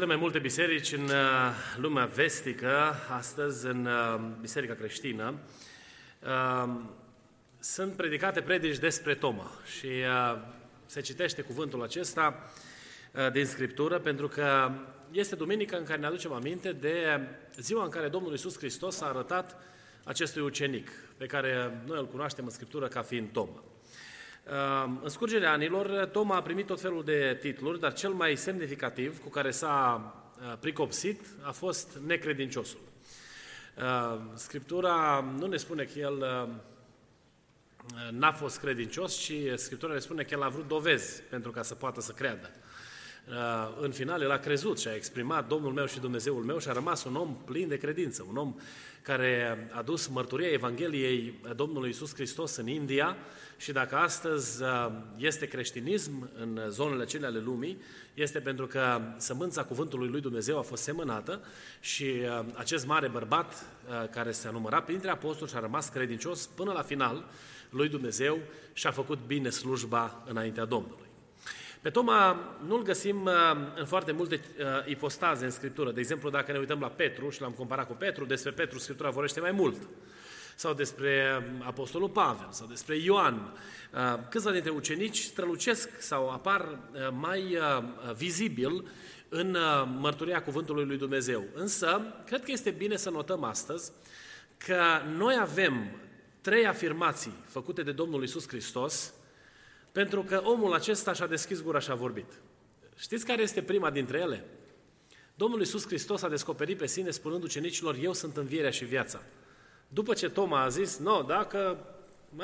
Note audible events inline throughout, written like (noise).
Cele mai multe biserici în uh, lumea vestică, astăzi în uh, biserica creștină, uh, sunt predicate predici despre Toma și se citește cuvântul acesta din Scriptură pentru că este duminica în care ne aducem aminte de ziua în care Domnul Iisus Hristos a arătat acestui ucenic pe care noi îl cunoaștem în Scriptură ca fiind Toma. În scurgerea anilor, Toma a primit tot felul de titluri, dar cel mai semnificativ cu care s-a pricopsit a fost necredinciosul. Scriptura nu ne spune că el n-a fost credincios, ci Scriptura ne spune că el a vrut dovezi pentru ca să poată să creadă. În final, el a crezut și a exprimat Domnul meu și Dumnezeul meu și a rămas un om plin de credință, un om care a dus mărturia Evangheliei Domnului Isus Hristos în India și dacă astăzi uh, este creștinism în zonele cele ale lumii, este pentru că sămânța cuvântului lui Dumnezeu a fost semănată și uh, acest mare bărbat uh, care se-a numărat printre apostoli și a rămas credincios până la final lui Dumnezeu și a făcut bine slujba înaintea Domnului. Pe Toma nu-l găsim în foarte multe ipostaze în Scriptură. De exemplu, dacă ne uităm la Petru și l-am comparat cu Petru, despre Petru Scriptura vorbește mai mult sau despre Apostolul Pavel, sau despre Ioan. Uh, câțiva dintre ucenici strălucesc sau apar uh, mai uh, vizibil în mărturia cuvântului lui Dumnezeu. Însă, cred că este bine să notăm astăzi că noi avem trei afirmații făcute de Domnul Isus Hristos pentru că omul acesta și-a deschis gura și a vorbit. Știți care este prima dintre ele? Domnul Isus Hristos a descoperit pe sine spunând ucenicilor, eu sunt învierea și viața. După ce Toma a zis, nu, no, dacă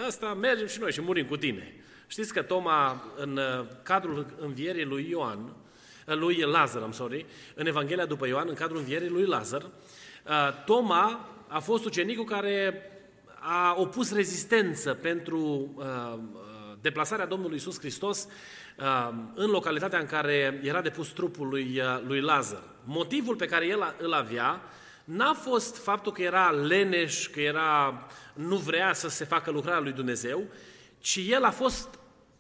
asta mergem și noi și murim cu tine. Știți că Toma, în uh, cadrul învierii lui Ioan, uh, lui Lazar, am sorry, în Evanghelia după Ioan, în cadrul învierii lui Lazar, uh, Toma a fost ucenicul care a opus rezistență pentru deplasarea Domnului Isus Hristos în localitatea în care era depus trupul lui, lui Lazar. Motivul pe care el îl avea n-a fost faptul că era leneș, că era, nu vrea să se facă lucrarea lui Dumnezeu, ci el a fost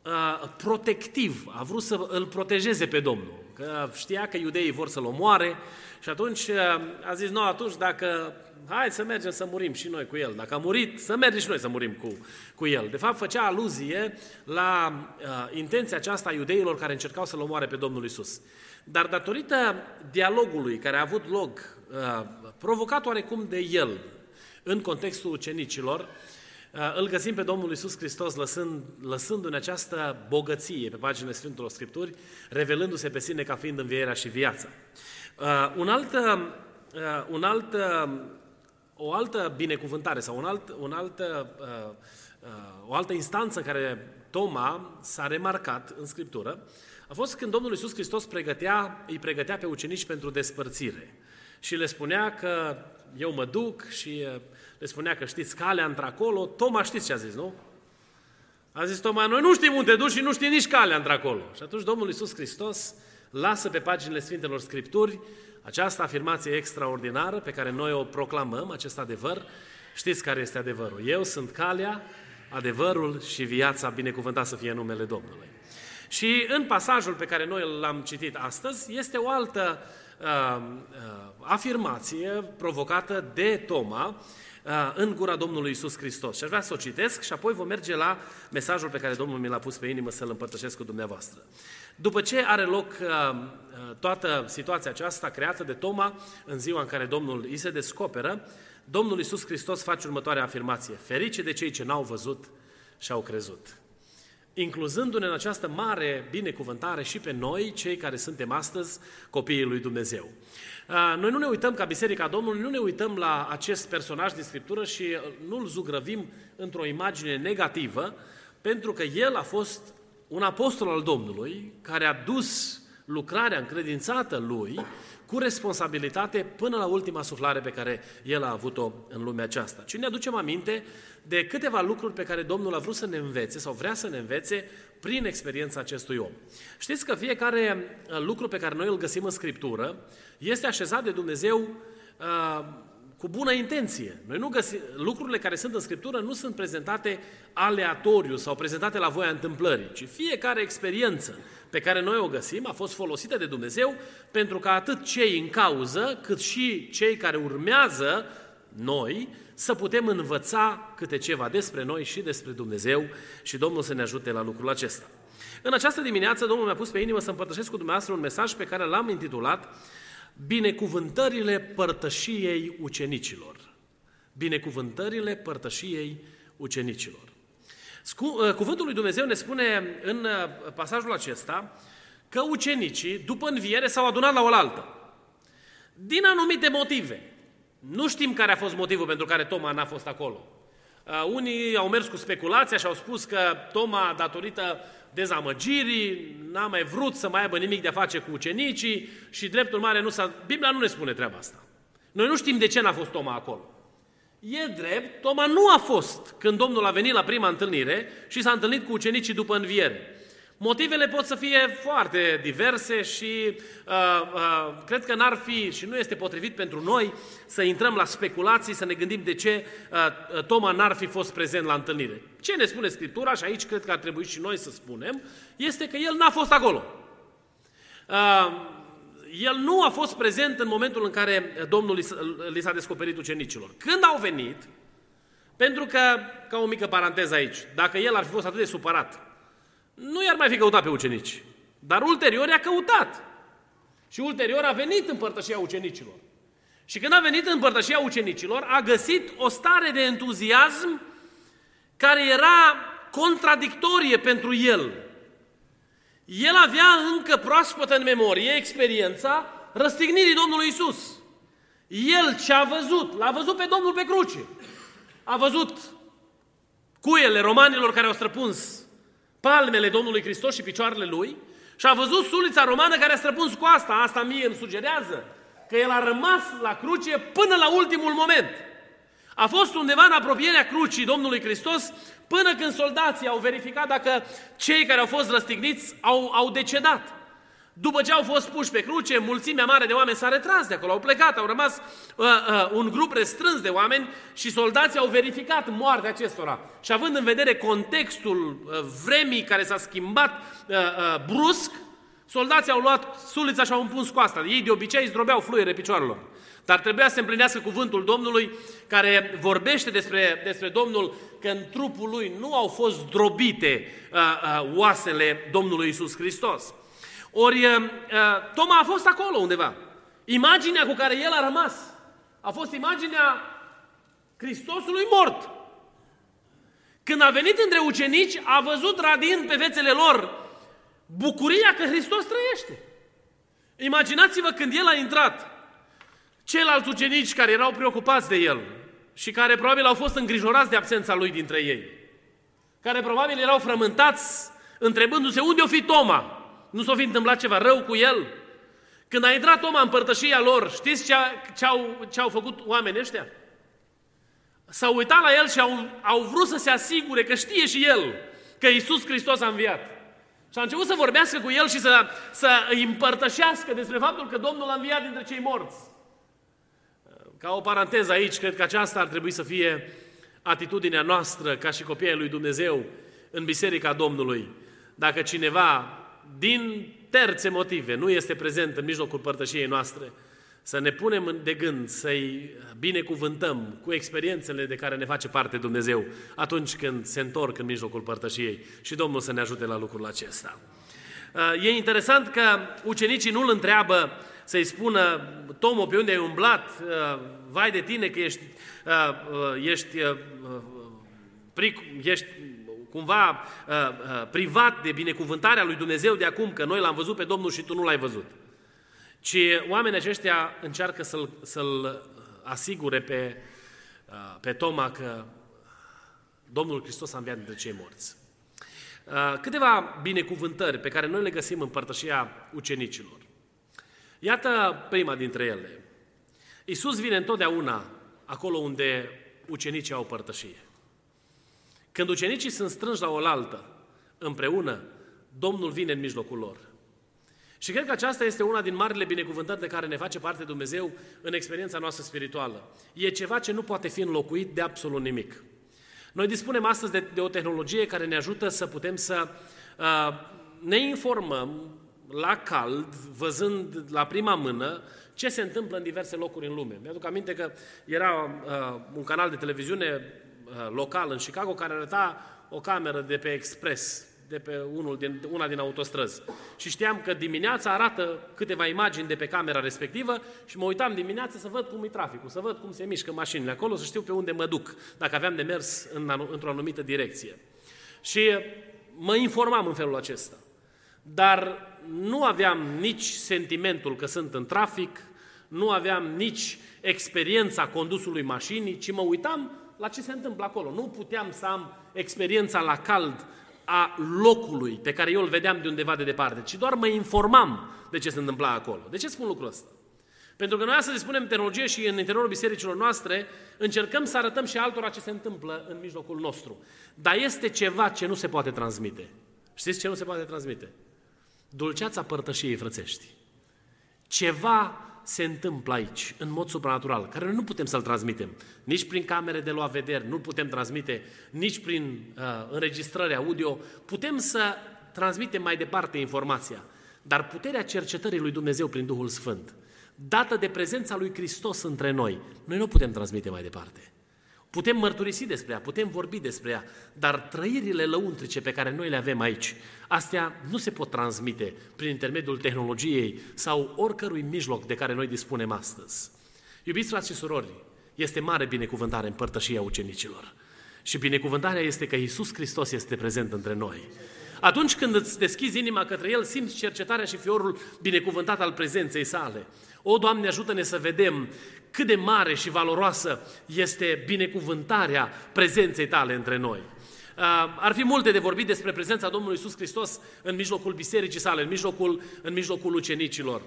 uh, protectiv, a vrut să îl protejeze pe Domnul. Că știa că iudeii vor să-l omoare și atunci uh, a zis, nu, atunci dacă hai să mergem să murim și noi cu el. Dacă a murit, să mergem și noi să murim cu, cu el. De fapt, făcea aluzie la uh, intenția aceasta a iudeilor care încercau să-l omoare pe Domnul Isus. Dar datorită dialogului care a avut loc, uh, provocat oarecum de el, în contextul ucenicilor, uh, îl găsim pe Domnul Isus Hristos lăsând, lăsându-ne această bogăție pe paginile Sfintelor Scripturi, revelându-se pe sine ca fiind învierea și viața. Uh, un alt, uh, un alt, uh, o altă binecuvântare sau un alt, un alt, uh, uh, o altă instanță care Toma s-a remarcat în Scriptură a fost când Domnul Iisus Hristos pregătea, îi pregătea pe ucenici pentru despărțire. Și le spunea că eu mă duc și uh, le spunea că știți calea într-acolo. Toma știți ce a zis, nu? A zis Toma, noi nu știm unde duci și nu știm nici calea într-acolo. Și atunci Domnul Iisus Hristos lasă pe paginile Sfintelor Scripturi această afirmație extraordinară pe care noi o proclamăm, acest adevăr. Știți care este adevărul? Eu sunt calea, adevărul și viața, binecuvântat să fie numele Domnului. Și în pasajul pe care noi l-am citit astăzi este o altă uh, uh, afirmație provocată de Toma uh, în gura Domnului Isus Hristos. Și aș vrea să o citesc și apoi vom merge la mesajul pe care Domnul mi l-a pus pe inimă să-l împărtășesc cu dumneavoastră. După ce are loc uh, uh, toată situația aceasta creată de Toma în ziua în care Domnul îi se descoperă, Domnul Isus Hristos face următoarea afirmație. Ferice de cei ce n-au văzut și au crezut incluzându-ne în această mare binecuvântare și pe noi, cei care suntem astăzi copiii lui Dumnezeu. Noi nu ne uităm ca Biserica Domnului, nu ne uităm la acest personaj din Scriptură și nu-l zugrăvim într-o imagine negativă, pentru că el a fost un apostol al Domnului care a dus lucrarea încredințată lui cu responsabilitate până la ultima suflare pe care el a avut-o în lumea aceasta. Și ne aducem aminte de câteva lucruri pe care Domnul a vrut să ne învețe sau vrea să ne învețe prin experiența acestui om. Știți că fiecare uh, lucru pe care noi îl găsim în Scriptură este așezat de Dumnezeu uh, cu bună intenție. Noi nu găsim, lucrurile care sunt în Scriptură nu sunt prezentate aleatoriu sau prezentate la voia întâmplării, ci fiecare experiență pe care noi o găsim a fost folosită de Dumnezeu pentru ca atât cei în cauză, cât și cei care urmează noi să putem învăța câte ceva despre noi și despre Dumnezeu și Domnul să ne ajute la lucrul acesta. În această dimineață Domnul mi-a pus pe inimă să împărtășesc cu dumneavoastră un mesaj pe care l-am intitulat Binecuvântările părtășiei ucenicilor. Binecuvântările părtășiei ucenicilor. Uh, cuvântul lui Dumnezeu ne spune în uh, pasajul acesta că ucenicii, după înviere, s-au adunat la oaltă. Din anumite motive. Nu știm care a fost motivul pentru care Toma n-a fost acolo. Uh, unii au mers cu speculația și au spus că Toma, datorită dezamăgirii, n-a mai vrut să mai aibă nimic de a face cu ucenicii și dreptul mare nu s-a... Biblia nu ne spune treaba asta. Noi nu știm de ce n-a fost Toma acolo. E drept, Toma nu a fost când Domnul a venit la prima întâlnire și s-a întâlnit cu ucenicii după înviere. Motivele pot să fie foarte diverse și uh, uh, cred că n-ar fi și nu este potrivit pentru noi să intrăm la speculații, să ne gândim de ce uh, Toma n-ar fi fost prezent la întâlnire. Ce ne spune Scriptura, și aici cred că ar trebui și noi să spunem, este că el n-a fost acolo. Uh, el nu a fost prezent în momentul în care Domnul li s-a descoperit ucenicilor. Când au venit, pentru că, ca o mică paranteză aici, dacă el ar fi fost atât de supărat nu i-ar mai fi căutat pe ucenici. Dar ulterior i-a căutat. Și ulterior a venit în părtășia ucenicilor. Și când a venit în părtășia ucenicilor, a găsit o stare de entuziasm care era contradictorie pentru el. El avea încă proaspătă în memorie experiența răstignirii Domnului Isus. El ce a văzut? L-a văzut pe Domnul pe cruce. A văzut cuiele romanilor care au străpuns palmele Domnului Hristos și picioarele Lui și a văzut sulița romană care a străpuns coasta. Asta mie îmi sugerează că el a rămas la cruce până la ultimul moment. A fost undeva în apropierea crucii Domnului Hristos până când soldații au verificat dacă cei care au fost răstigniți au, au decedat. După ce au fost puși pe cruce, mulțimea mare de oameni s-a retras de acolo, au plecat, au rămas uh, uh, un grup restrâns de oameni și soldații au verificat moartea acestora. Și având în vedere contextul uh, vremii care s-a schimbat uh, uh, brusc, soldații au luat sulița și au împuns coasta. Ei de obicei zdrobeau fluiere picioarelor. Dar trebuia să împlinească cuvântul Domnului care vorbește despre, despre Domnul că în trupul lui nu au fost zdrobite uh, uh, oasele Domnului Isus Hristos. Ori uh, Toma a fost acolo undeva. Imaginea cu care el a rămas a fost imaginea Hristosului mort. Când a venit între ucenici, a văzut radind pe fețele lor bucuria că Hristos trăiește. Imaginați-vă când el a intrat, ceilalți ucenici care erau preocupați de el și care probabil au fost îngrijorați de absența lui dintre ei, care probabil erau frământați întrebându-se unde o fi Toma, nu s-a fi întâmplat ceva rău cu el? Când a intrat Toma în părtășia lor, știți ce, ce, au, ce au făcut oamenii ăștia? S-au uitat la el și au, au vrut să se asigure că știe și el că Isus Hristos a înviat. Și a început să vorbească cu el și să, să îi împărtășească despre faptul că Domnul a înviat dintre cei morți. Ca o paranteză aici, cred că aceasta ar trebui să fie atitudinea noastră ca și copiii lui Dumnezeu în Biserica Domnului. Dacă cineva din terțe motive, nu este prezent în mijlocul părtășiei noastre, să ne punem de gând, să-i binecuvântăm cu experiențele de care ne face parte Dumnezeu atunci când se întorc în mijlocul părtășiei și Domnul să ne ajute la lucrul acesta. Uh, e interesant că ucenicii nu-l întreabă să-i spună, Tomo, pe unde ai umblat? Uh, vai de tine că ești, uh, ești, ești cumva uh, uh, privat de binecuvântarea lui Dumnezeu de acum, că noi l-am văzut pe Domnul și tu nu l-ai văzut. Ci oamenii aceștia încearcă să-l, să-l asigure pe, uh, pe Toma că Domnul Hristos a înviat dintre cei morți. Uh, câteva binecuvântări pe care noi le găsim în părtășia ucenicilor. Iată prima dintre ele. Iisus vine întotdeauna acolo unde ucenicii au părtășie. Când ucenicii sunt strânși la oaltă, împreună, Domnul vine în mijlocul lor. Și cred că aceasta este una din marile binecuvântări de care ne face parte Dumnezeu în experiența noastră spirituală. E ceva ce nu poate fi înlocuit de absolut nimic. Noi dispunem astăzi de, de o tehnologie care ne ajută să putem să uh, ne informăm la cald, văzând la prima mână ce se întâmplă în diverse locuri în lume. Mi-aduc aminte că era uh, un canal de televiziune uh, local în Chicago care arăta o cameră de pe Express de pe unul din, una din autostrăzi. Și știam că dimineața arată câteva imagini de pe camera respectivă și mă uitam dimineața să văd cum e traficul, să văd cum se mișcă mașinile acolo, să știu pe unde mă duc, dacă aveam de mers în, într-o anumită direcție. Și mă informam în felul acesta. Dar nu aveam nici sentimentul că sunt în trafic, nu aveam nici experiența condusului mașinii, ci mă uitam la ce se întâmplă acolo. Nu puteam să am experiența la cald a locului pe care eu îl vedeam de undeva de departe, ci doar mă informam de ce se întâmpla acolo. De ce spun lucrul ăsta? Pentru că noi astăzi spunem tehnologie și în interiorul bisericilor noastre încercăm să arătăm și altora ce se întâmplă în mijlocul nostru. Dar este ceva ce nu se poate transmite. Știți ce nu se poate transmite? Dulceața părtășiei frățești. Ceva se întâmplă aici, în mod supranatural, care noi nu putem să-l transmitem. Nici prin camere de luat vederi, nu putem transmite, nici prin uh, înregistrări audio. Putem să transmitem mai departe informația. Dar puterea cercetării lui Dumnezeu prin Duhul Sfânt, dată de prezența lui Hristos între noi, noi nu putem transmite mai departe. Putem mărturisi despre ea, putem vorbi despre ea, dar trăirile lăuntrice pe care noi le avem aici, astea nu se pot transmite prin intermediul tehnologiei sau oricărui mijloc de care noi dispunem astăzi. Iubiți frați și surori, este mare binecuvântare în părtășia ucenicilor. Și binecuvântarea este că Iisus Hristos este prezent între noi. Atunci când îți deschizi inima către El, simți cercetarea și fiorul binecuvântat al prezenței sale. O, Doamne, ajută-ne să vedem cât de mare și valoroasă este binecuvântarea prezenței Tale între noi. Ar fi multe de vorbit despre prezența Domnului Isus Hristos în mijlocul bisericii sale, în mijlocul, în mijlocul ucenicilor.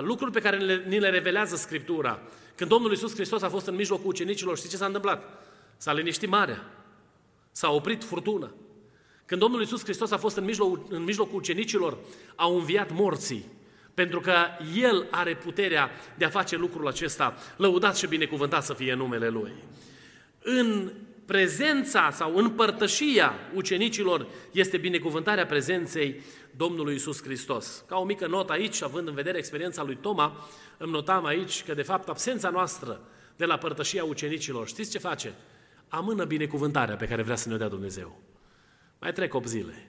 Lucruri pe care ni le revelează Scriptura. Când Domnul Isus Hristos a fost în mijlocul ucenicilor, știți ce s-a întâmplat? S-a liniștit marea. S-a oprit furtună. Când Domnul Isus Hristos a fost în mijlocul, în mijlocul ucenicilor, au înviat morții. Pentru că El are puterea de a face lucrul acesta, lăudat și binecuvântat să fie numele Lui. În prezența sau în părtășia ucenicilor este binecuvântarea prezenței Domnului Isus Hristos. Ca o mică notă aici, având în vedere experiența lui Toma, îmi notam aici că de fapt absența noastră de la părtășia ucenicilor, știți ce face? Amână binecuvântarea pe care vrea să ne dea Dumnezeu. Mai trec 8 zile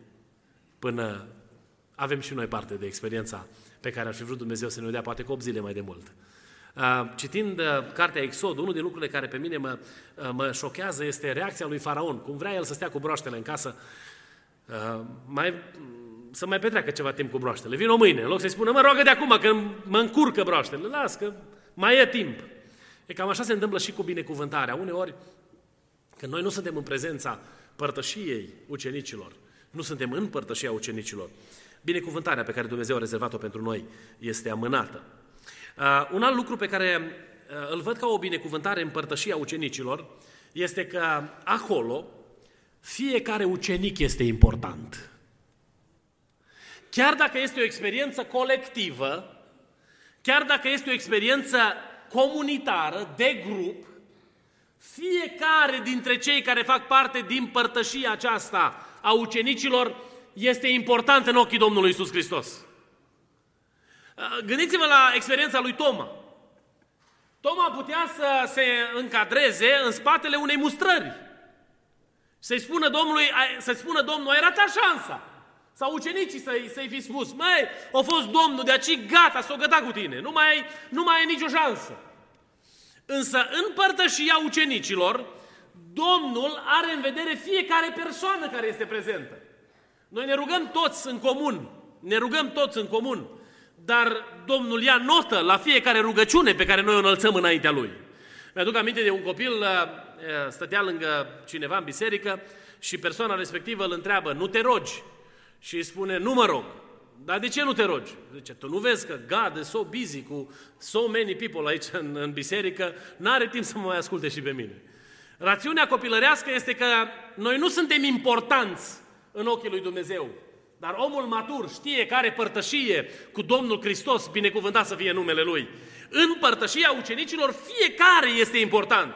până avem și noi parte de experiența pe care ar fi vrut Dumnezeu să ne dea, poate cu 8 zile mai de mult. Citind cartea Exod, unul din lucrurile care pe mine mă, mă șochează este reacția lui Faraon. Cum vrea el să stea cu broaștele în casă, mai, să mai petreacă ceva timp cu broaștele. Vin o mâine, în loc să-i spună, mă roagă de acum că mă încurcă broaștele. Las că mai e timp. E cam așa se întâmplă și cu binecuvântarea. Uneori, când noi nu suntem în prezența părtășiei ucenicilor, nu suntem în părtășia ucenicilor, binecuvântarea pe care Dumnezeu a rezervat-o pentru noi este amânată. Uh, un alt lucru pe care uh, îl văd ca o binecuvântare în părtășia ucenicilor este că acolo fiecare ucenic este important. Chiar dacă este o experiență colectivă, chiar dacă este o experiență comunitară, de grup, fiecare dintre cei care fac parte din părtășia aceasta a ucenicilor este important în ochii Domnului Isus Hristos. Gândiți-vă la experiența lui Toma. Toma putea să se încadreze în spatele unei mustrări. Să-i spună Domnului, să-ți spună Domnul, ai ratat șansa. Sau ucenicii să-i, să fi spus, mai, a fost Domnul, de aici gata, s-o găta cu tine, nu mai, ai, nu mai ai nicio șansă. Însă în părtășia ucenicilor, Domnul are în vedere fiecare persoană care este prezentă. Noi ne rugăm toți în comun, ne rugăm toți în comun, dar Domnul ia notă la fiecare rugăciune pe care noi o înălțăm înaintea Lui. Mi-aduc aminte de un copil, uh, uh, stătea lângă cineva în biserică și persoana respectivă îl întreabă, nu te rogi? Și îi spune, nu mă rog. Dar de ce nu te rogi? Zice, tu nu vezi că God is so busy cu so many people aici în, în biserică, n-are timp să mă mai asculte și pe mine. Rațiunea copilărească este că noi nu suntem importanți în ochii lui Dumnezeu. Dar omul matur știe care părtășie cu Domnul Hristos, binecuvântat să fie numele Lui. În părtășia ucenicilor fiecare este important.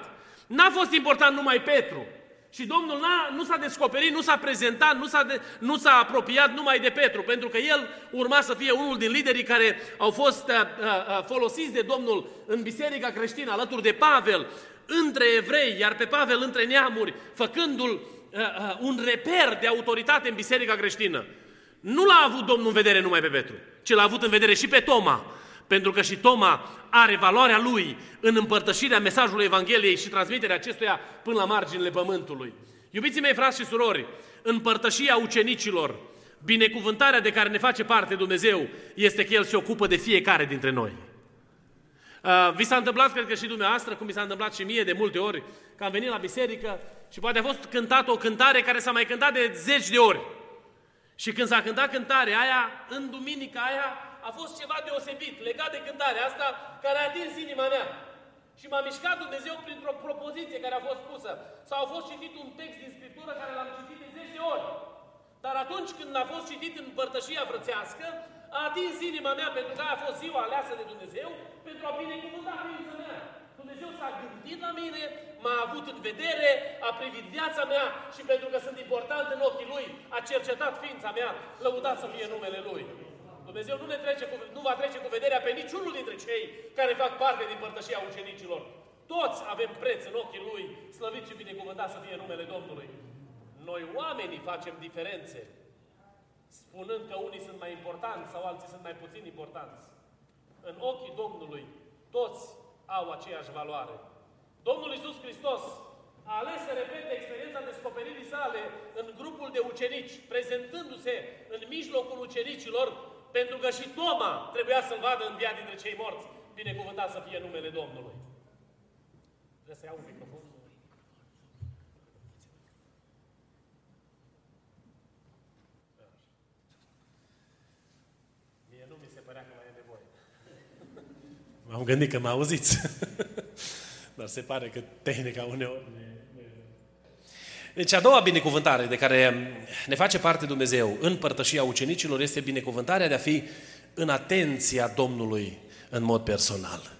N-a fost important numai Petru. Și Domnul n-a, nu s-a descoperit, nu s-a prezentat, nu s-a, de, nu s-a apropiat numai de Petru, pentru că el urma să fie unul din liderii care au fost uh, uh, folosiți de Domnul în biserica creștină, alături de Pavel, între evrei, iar pe Pavel între neamuri, făcându-l uh, uh, un reper de autoritate în biserica creștină. Nu l-a avut Domnul în vedere numai pe Petru, ci l-a avut în vedere și pe Toma, pentru că și Toma are valoarea lui în împărtășirea mesajului Evangheliei și transmiterea acestuia până la marginile pământului. Iubiții mei, frați și surori, împărtășia ucenicilor, binecuvântarea de care ne face parte Dumnezeu, este că El se ocupă de fiecare dintre noi. Uh, vi s-a întâmplat, cred că și dumneavoastră, cum mi s-a întâmplat și mie de multe ori, că am venit la biserică și poate a fost cântată o cântare care s-a mai cântat de zeci de ori. Și când s-a cântat cântarea aia, în duminica aia, a fost ceva deosebit, legat de cântarea asta, care a atins inima mea. Și m-a mișcat Dumnezeu printr-o propoziție care a fost pusă. Sau a fost citit un text din Scriptură care l-am citit de zeci de ori. Dar atunci când a fost citit în părtășia frățească, a atins inima mea pentru că a fost ziua aleasă de Dumnezeu pentru a binecuvânta ființa mea. Dumnezeu s-a gândit la mine, m-a avut în vedere, a privit viața mea și pentru că sunt important în ochii Lui, a cercetat ființa mea, lăudat să fie numele Lui. Dumnezeu nu, ne trece cu, nu va trece cu vederea pe niciunul dintre cei care fac parte din părtășia ucenicilor. Toți avem preț în ochii Lui, slăvit și binecuvântat să fie numele Domnului. Noi oamenii facem diferențe, spunând că unii sunt mai importanți sau alții sunt mai puțin importanți. În ochii Domnului, toți au aceeași valoare. Domnul Iisus Hristos a ales să repete experiența descoperirii sale în grupul de ucenici, prezentându-se în mijlocul ucenicilor, pentru că și Toma trebuia să-L vadă în via dintre cei morți. Binecuvântat să fie numele Domnului. Trebuie să iau un microfon. Mie nu mi se părea că mai e nevoie. M-am gândit că mă auziți. (laughs) Dar se pare că tehnica uneori deci a doua binecuvântare de care ne face parte Dumnezeu în părtășia ucenicilor este binecuvântarea de a fi în atenția Domnului în mod personal.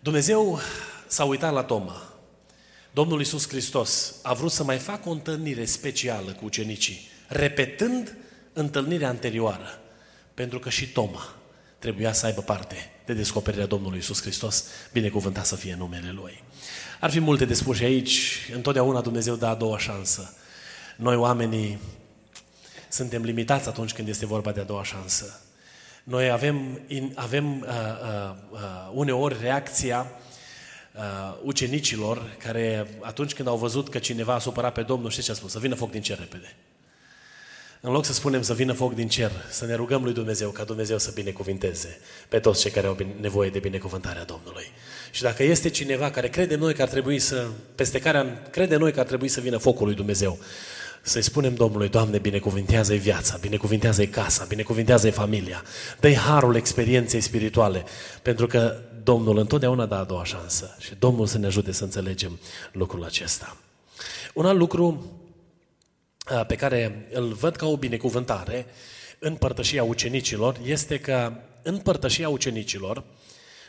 Dumnezeu s-a uitat la Toma. Domnul Iisus Hristos a vrut să mai facă o întâlnire specială cu ucenicii, repetând întâlnirea anterioară, pentru că și Toma trebuia să aibă parte de descoperirea Domnului Isus Hristos, binecuvântat să fie numele Lui. Ar fi multe de spus și aici, întotdeauna Dumnezeu dă a doua șansă. Noi oamenii suntem limitați atunci când este vorba de a doua șansă. Noi avem, avem uh, uh, uh, uneori reacția uh, ucenicilor care atunci când au văzut că cineva a supărat pe Domnul, știți ce a spus? Să vină foc din cer repede. În loc să spunem să vină foc din cer, să ne rugăm lui Dumnezeu ca Dumnezeu să binecuvinteze pe toți cei care au nevoie de binecuvântarea Domnului. Și dacă este cineva care crede noi că ar trebui să, peste care crede noi că ar trebui să vină focul lui Dumnezeu, să-i spunem Domnului, Doamne, binecuvintează-i viața, binecuvintează-i casa, binecuvintează-i familia, dă-i harul experienței spirituale, pentru că Domnul întotdeauna dă a doua șansă și Domnul să ne ajute să înțelegem lucrul acesta. Un alt lucru pe care îl văd ca o binecuvântare în părtășia ucenicilor este că în părtășia ucenicilor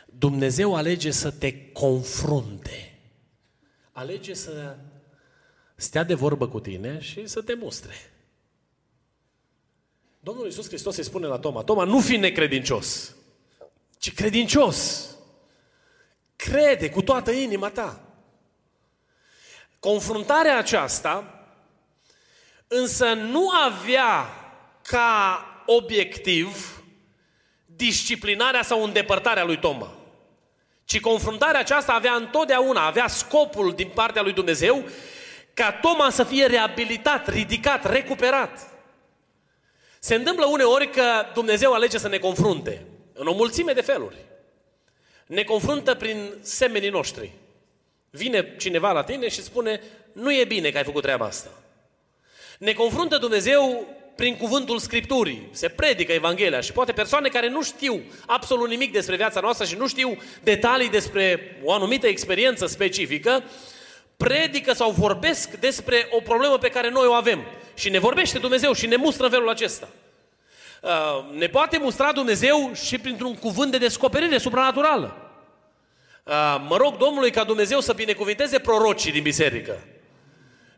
Dumnezeu alege să te confrunte. Alege să stea de vorbă cu tine și să te mustre. Domnul Iisus Hristos îi spune la Toma, Toma, nu fi necredincios, ci credincios. Crede cu toată inima ta. Confruntarea aceasta însă nu avea ca obiectiv disciplinarea sau îndepărtarea lui Toma. Ci confruntarea aceasta avea întotdeauna, avea scopul din partea lui Dumnezeu ca Toma să fie reabilitat, ridicat, recuperat. Se întâmplă uneori că Dumnezeu alege să ne confrunte în o mulțime de feluri. Ne confruntă prin semenii noștri. Vine cineva la tine și spune, nu e bine că ai făcut treaba asta. Ne confruntă Dumnezeu prin cuvântul Scripturii. Se predică Evanghelia și poate persoane care nu știu absolut nimic despre viața noastră și nu știu detalii despre o anumită experiență specifică, predică sau vorbesc despre o problemă pe care noi o avem. Și ne vorbește Dumnezeu și ne mustră în felul acesta. Uh, ne poate mustra Dumnezeu și printr-un cuvânt de descoperire supranaturală. Uh, mă rog Domnului ca Dumnezeu să binecuvinteze prorocii din biserică.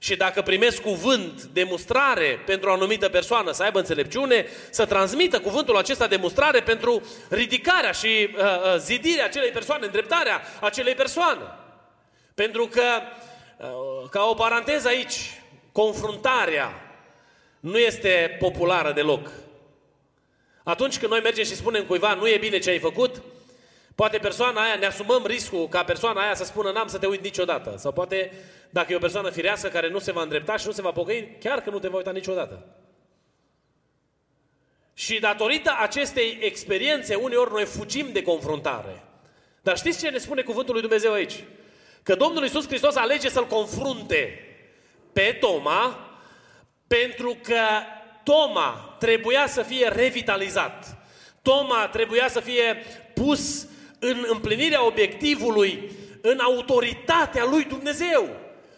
Și dacă primesc cuvânt de mustrare pentru o anumită persoană, să aibă înțelepciune, să transmită cuvântul acesta de mustrare pentru ridicarea și uh, uh, zidirea acelei persoane, îndreptarea acelei persoane. Pentru că, uh, ca o paranteză aici, confruntarea nu este populară deloc. Atunci când noi mergem și spunem cuiva, nu e bine ce ai făcut, poate persoana aia, ne asumăm riscul ca persoana aia să spună, n-am să te uit niciodată. Sau poate, dacă e o persoană firească care nu se va îndrepta și nu se va pocăi, chiar că nu te va uita niciodată. Și datorită acestei experiențe, uneori noi fugim de confruntare. Dar știți ce ne spune cuvântul lui Dumnezeu aici? Că Domnul Iisus Hristos alege să-l confrunte pe Toma pentru că Toma trebuia să fie revitalizat. Toma trebuia să fie pus în împlinirea obiectivului, în autoritatea lui Dumnezeu.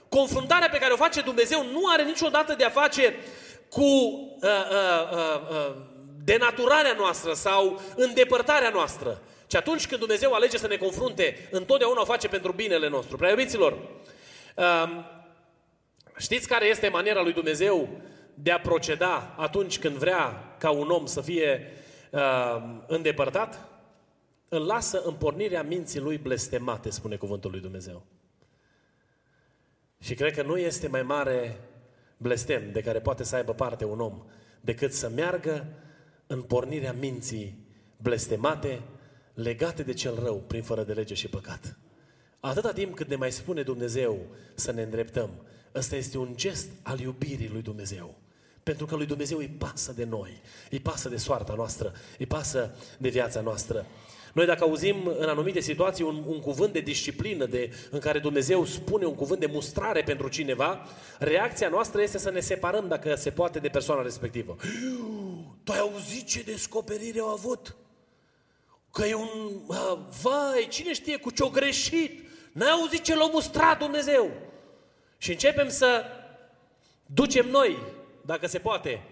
Confruntarea pe care o face Dumnezeu nu are niciodată de a face cu uh, uh, uh, uh, denaturarea noastră sau îndepărtarea noastră. Și atunci când Dumnezeu alege să ne confrunte, întotdeauna o face pentru binele nostru. Prea iubiților, uh, știți care este maniera lui Dumnezeu de a proceda atunci când vrea ca un om să fie uh, îndepărtat? Îl lasă în pornirea minții lui blestemate, spune cuvântul lui Dumnezeu. Și cred că nu este mai mare blestem de care poate să aibă parte un om decât să meargă în pornirea minții blestemate legate de cel rău prin fără de lege și păcat. Atâta timp cât ne mai spune Dumnezeu să ne îndreptăm, ăsta este un gest al iubirii lui Dumnezeu. Pentru că lui Dumnezeu îi pasă de noi, îi pasă de soarta noastră, îi pasă de viața noastră. Noi dacă auzim în anumite situații un, un cuvânt de disciplină, de, în care Dumnezeu spune un cuvânt de mustrare pentru cineva, reacția noastră este să ne separăm, dacă se poate, de persoana respectivă. (gasps) Tu ai auzit ce descoperire au avut? Că e un... Vai, cine știe cu ce-o greșit? N-ai auzit ce l-a mustrat Dumnezeu? Și începem să ducem noi dacă se poate,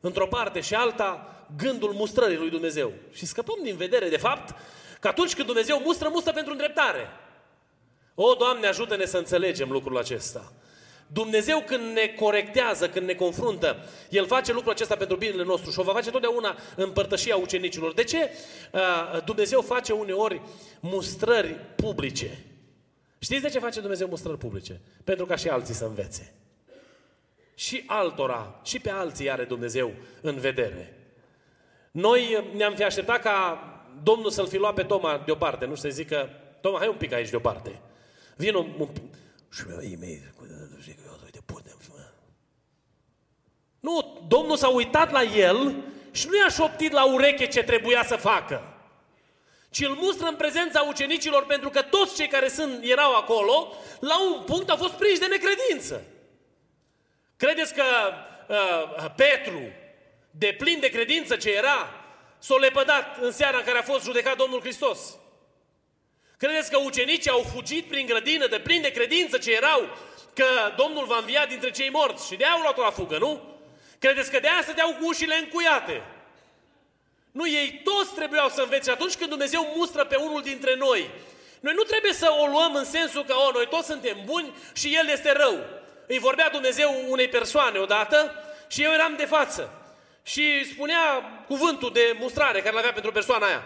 într-o parte și alta, gândul mustrării lui Dumnezeu. Și scăpăm din vedere, de fapt, că atunci când Dumnezeu mustră, mustră pentru îndreptare. O, Doamne, ajută-ne să înțelegem lucrul acesta. Dumnezeu când ne corectează, când ne confruntă, El face lucrul acesta pentru binele nostru și o va face totdeauna în părtășia ucenicilor. De ce uh, Dumnezeu face uneori mustrări publice? Știți de ce face Dumnezeu mustrări publice? Pentru ca și alții să învețe și altora, și pe alții are Dumnezeu în vedere. Noi ne-am fi așteptat ca Domnul să-l fi luat pe Toma deoparte, nu să zică, Toma, hai un pic aici deoparte. Vin un... un și ei mei, de putem, Nu, Domnul s-a uitat la el și nu i-a șoptit la ureche ce trebuia să facă. Ci îl mustră în prezența ucenicilor pentru că toți cei care sunt, erau acolo, la un punct au fost prinși de necredință. Credeți că uh, Petru, de plin de credință ce era, s-a lepădat în seara în care a fost judecat Domnul Hristos? Credeți că ucenicii au fugit prin grădină de plin de credință ce erau că Domnul va învia dintre cei morți și de aia au luat-o la fugă, nu? Credeți că de aia stăteau cu ușile încuiate? Nu, ei toți trebuiau să învețe. Atunci când Dumnezeu mustră pe unul dintre noi, noi nu trebuie să o luăm în sensul că, o, noi toți suntem buni și El este rău îi vorbea Dumnezeu unei persoane odată și eu eram de față. Și spunea cuvântul de mustrare care l-avea pentru persoana aia.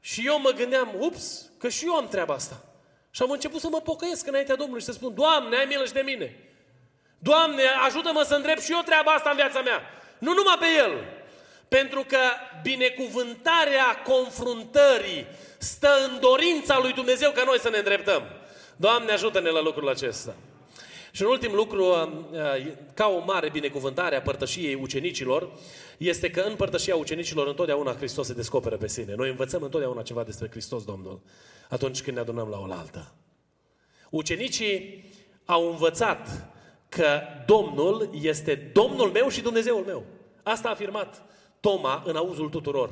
Și eu mă gândeam, ups, că și eu am treaba asta. Și am început să mă pocăiesc înaintea Domnului și să spun, Doamne, ai milă și de mine. Doamne, ajută-mă să îndrept și eu treaba asta în viața mea. Nu numai pe El. Pentru că binecuvântarea confruntării stă în dorința lui Dumnezeu ca noi să ne îndreptăm. Doamne, ajută-ne la lucrul acesta. Și un ultim lucru, uh, uh, ca o mare binecuvântare a părtășiei ucenicilor, este că în părtășia ucenicilor întotdeauna Hristos se descoperă pe sine. Noi învățăm întotdeauna ceva despre Hristos Domnul atunci când ne adunăm la oaltă. Ucenicii au învățat că Domnul este Domnul meu și Dumnezeul meu. Asta a afirmat Toma în auzul tuturor.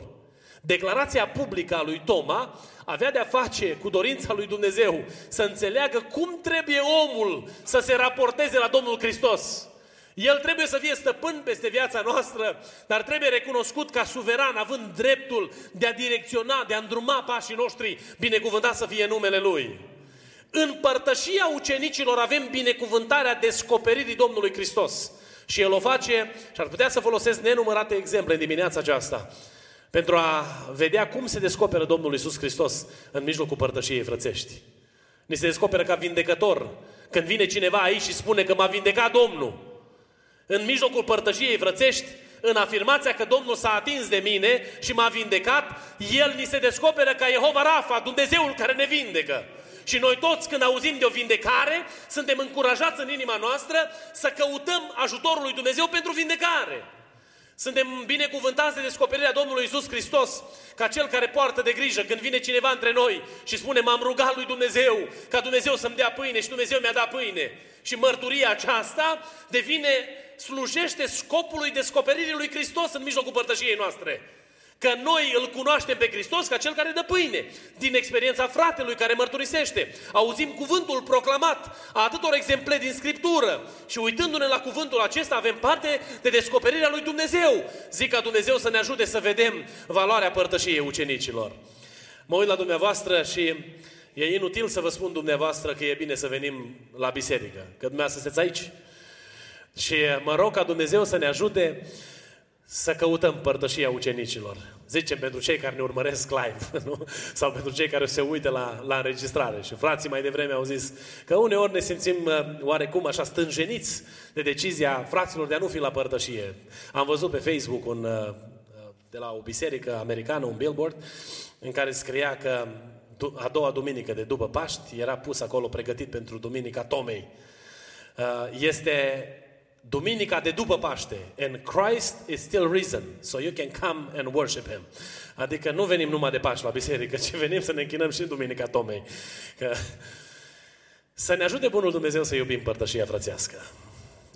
Declarația publică a lui Toma avea de-a face cu dorința lui Dumnezeu să înțeleagă cum trebuie omul să se raporteze la Domnul Hristos. El trebuie să fie stăpân peste viața noastră, dar trebuie recunoscut ca suveran, având dreptul de a direcționa, de a îndruma pașii noștri, binecuvântat să fie numele Lui. În părtășia ucenicilor avem binecuvântarea descoperirii Domnului Hristos. Și El o face și ar putea să folosesc nenumărate exemple în dimineața aceasta pentru a vedea cum se descoperă Domnul Isus Hristos în mijlocul părtășiei frățești. Ni se descoperă ca vindecător. Când vine cineva aici și spune că m-a vindecat Domnul, în mijlocul părtășiei frățești, în afirmația că Domnul s-a atins de mine și m-a vindecat, El ni se descoperă ca Jehova Rafa, Dumnezeul care ne vindecă. Și noi toți când auzim de o vindecare, suntem încurajați în inima noastră să căutăm ajutorul lui Dumnezeu pentru vindecare. Suntem binecuvântați de descoperirea Domnului Isus Hristos ca Cel care poartă de grijă când vine cineva între noi și spune m-am rugat lui Dumnezeu ca Dumnezeu să-mi dea pâine și Dumnezeu mi-a dat pâine. Și mărturia aceasta devine, slujește scopului descoperirii lui Hristos în mijlocul părtășiei noastre. Că noi îl cunoaștem pe Hristos ca cel care dă pâine. Din experiența fratelui care mărturisește. Auzim cuvântul proclamat a atâtor exemple din Scriptură. Și uitându-ne la cuvântul acesta avem parte de descoperirea lui Dumnezeu. Zic ca Dumnezeu să ne ajute să vedem valoarea părtășiei ucenicilor. Mă uit la dumneavoastră și e inutil să vă spun dumneavoastră că e bine să venim la biserică. Că dumneavoastră sunteți aici. Și mă rog ca Dumnezeu să ne ajute să căutăm părtășia ucenicilor. Zicem pentru cei care ne urmăresc live, (laughs) nu? sau pentru cei care se uită la, la înregistrare. Și frații mai devreme au zis că uneori ne simțim uh, oarecum așa stânjeniți de decizia fraților de a nu fi la părtășie. Am văzut pe Facebook un, uh, de la o biserică americană un billboard în care scria că a doua duminică de după Paști era pus acolo pregătit pentru Duminica Tomei. Uh, este Duminica de după Paște. And Christ is still risen, so you can come and worship Him. Adică nu venim numai de Paște la biserică, (laughs) ci venim să ne închinăm și în Duminica Tomei. Că... Să ne ajute Bunul Dumnezeu să iubim părtășia frățească.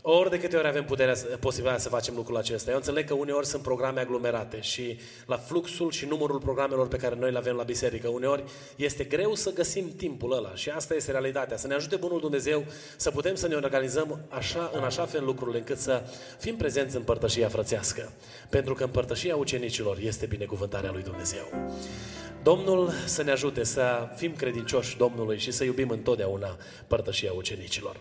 Ori de câte ori avem puterea, posibilitatea să facem lucrul acesta. Eu înțeleg că uneori sunt programe aglomerate și la fluxul și numărul programelor pe care noi le avem la biserică, uneori este greu să găsim timpul ăla și asta este realitatea. Să ne ajute Bunul Dumnezeu să putem să ne organizăm așa, în așa fel lucrurile încât să fim prezenți în părtășia frățească. Pentru că în părtășia ucenicilor este binecuvântarea lui Dumnezeu. Domnul să ne ajute să fim credincioși Domnului și să iubim întotdeauna părtășia ucenicilor.